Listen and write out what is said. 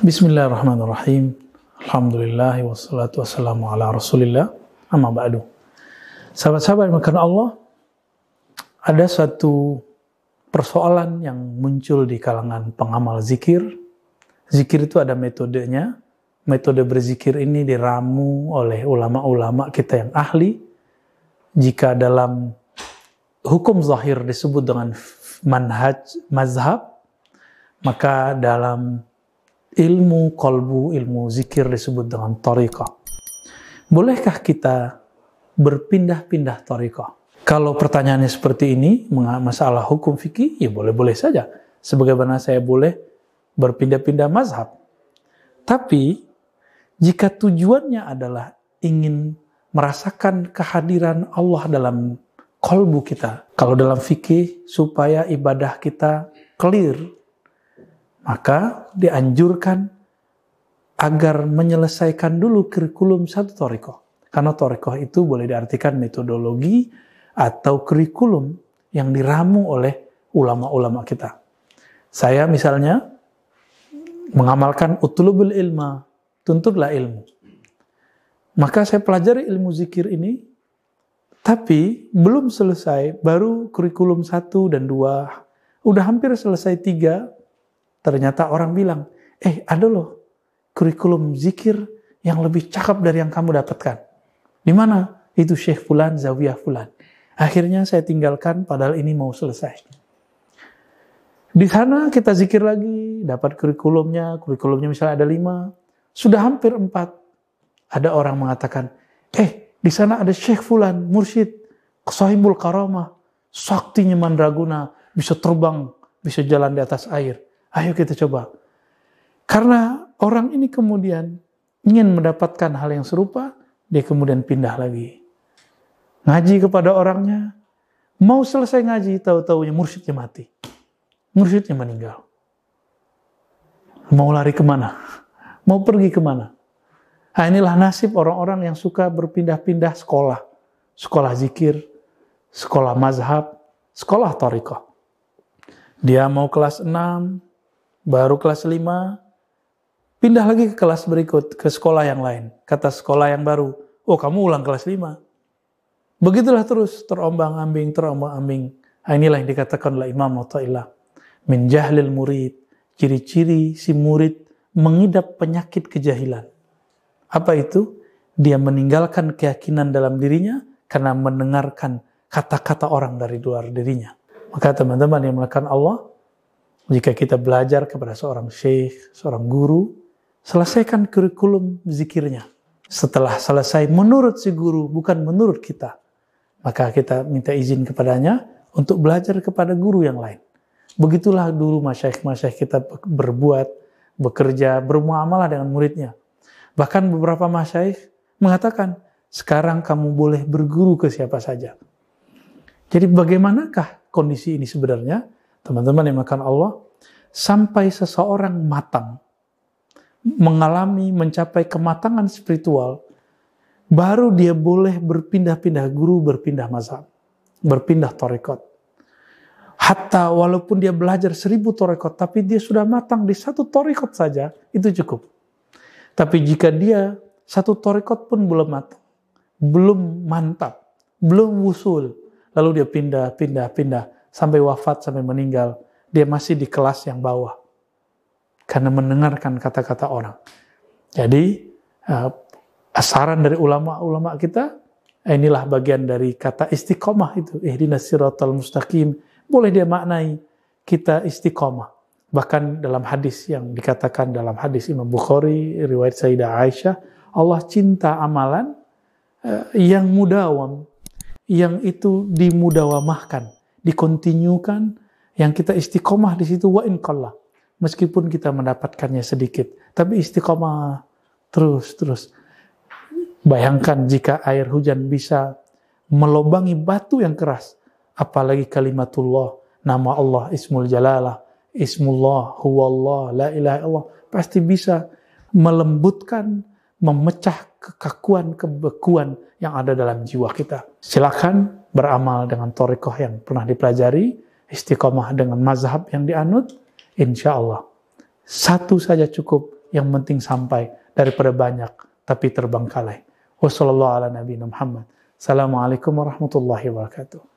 Bismillahirrahmanirrahim. Alhamdulillah wassalatu wassalamu ala Rasulillah. Amma ba'du. Sahabat-sahabat makan Allah, ada satu persoalan yang muncul di kalangan pengamal zikir. Zikir itu ada metodenya. Metode berzikir ini diramu oleh ulama-ulama kita yang ahli. Jika dalam hukum zahir disebut dengan manhaj mazhab, maka dalam ilmu kolbu, ilmu zikir disebut dengan tariqah. Bolehkah kita berpindah-pindah tariqah? Kalau pertanyaannya seperti ini, masalah hukum fikih, ya boleh-boleh saja. Sebagaimana saya boleh berpindah-pindah mazhab. Tapi, jika tujuannya adalah ingin merasakan kehadiran Allah dalam kolbu kita, kalau dalam fikih, supaya ibadah kita clear, maka dianjurkan agar menyelesaikan dulu kurikulum satu toriko. Karena toriko itu boleh diartikan metodologi atau kurikulum yang diramu oleh ulama-ulama kita. Saya misalnya mengamalkan utulubul ilma, tuntutlah ilmu. Maka saya pelajari ilmu zikir ini, tapi belum selesai, baru kurikulum satu dan dua, udah hampir selesai tiga, Ternyata orang bilang, eh ada loh kurikulum zikir yang lebih cakep dari yang kamu dapatkan. Di mana? Itu Syekh Fulan, Zawiyah Fulan. Akhirnya saya tinggalkan padahal ini mau selesai. Di sana kita zikir lagi, dapat kurikulumnya, kurikulumnya misalnya ada lima, sudah hampir empat. Ada orang mengatakan, eh di sana ada Syekh Fulan, mursyid, sahibul karamah, saktinya mandraguna, bisa terbang, bisa jalan di atas air. Ayo kita coba. Karena orang ini kemudian ingin mendapatkan hal yang serupa, dia kemudian pindah lagi. Ngaji kepada orangnya, mau selesai ngaji, tahu-tahunya mursyidnya mati. Mursyidnya meninggal. Mau lari ke mana? Mau pergi ke mana? Nah, inilah nasib orang-orang yang suka berpindah-pindah sekolah. Sekolah zikir, sekolah mazhab, sekolah tarikah. Dia mau kelas 6, baru kelas 5, pindah lagi ke kelas berikut, ke sekolah yang lain. Kata sekolah yang baru, oh kamu ulang kelas 5. Begitulah terus, terombang-ambing, terombang-ambing. Nah, inilah yang dikatakan oleh Imam Mu'ta'illah. Min jahlil murid, ciri-ciri si murid mengidap penyakit kejahilan. Apa itu? Dia meninggalkan keyakinan dalam dirinya karena mendengarkan kata-kata orang dari luar dirinya. Maka teman-teman yang melakukan Allah, jika kita belajar kepada seorang syekh, seorang guru, selesaikan kurikulum zikirnya. Setelah selesai menurut si guru, bukan menurut kita. Maka kita minta izin kepadanya untuk belajar kepada guru yang lain. Begitulah dulu masyaikh-masyaikh kita berbuat, bekerja, bermuamalah dengan muridnya. Bahkan beberapa masyaikh mengatakan, sekarang kamu boleh berguru ke siapa saja. Jadi bagaimanakah kondisi ini sebenarnya? Teman-teman yang makan Allah, sampai seseorang matang, mengalami, mencapai kematangan spiritual, baru dia boleh berpindah-pindah guru, berpindah mazhab, berpindah torekot. Hatta walaupun dia belajar seribu torekot, tapi dia sudah matang di satu torekot saja, itu cukup. Tapi jika dia satu torekot pun belum matang, belum mantap, belum wusul, lalu dia pindah, pindah, pindah, sampai wafat, sampai meninggal, dia masih di kelas yang bawah. Karena mendengarkan kata-kata orang. Jadi, uh, saran dari ulama-ulama kita, inilah bagian dari kata istiqomah itu. Ihdinas siratal mustaqim. Boleh dia maknai kita istiqomah. Bahkan dalam hadis yang dikatakan dalam hadis Imam Bukhari, riwayat Sayyidah Aisyah, Allah cinta amalan uh, yang mudawam, yang itu dimudawamahkan dikontinyukan, yang kita istiqomah di situ wa inqallah. Meskipun kita mendapatkannya sedikit, tapi istiqomah terus terus. Bayangkan jika air hujan bisa melobangi batu yang keras, apalagi kalimatullah, nama Allah, Ismul Jalalah, Ismullah, Huwallah, La ilaha illallah, pasti bisa melembutkan, memecah kekakuan, kebekuan yang ada dalam jiwa kita. Silakan beramal dengan torikoh yang pernah dipelajari, istiqomah dengan mazhab yang dianut, insya Allah. Satu saja cukup yang penting sampai daripada banyak tapi terbangkalai. Wassalamualaikum warahmatullahi wabarakatuh.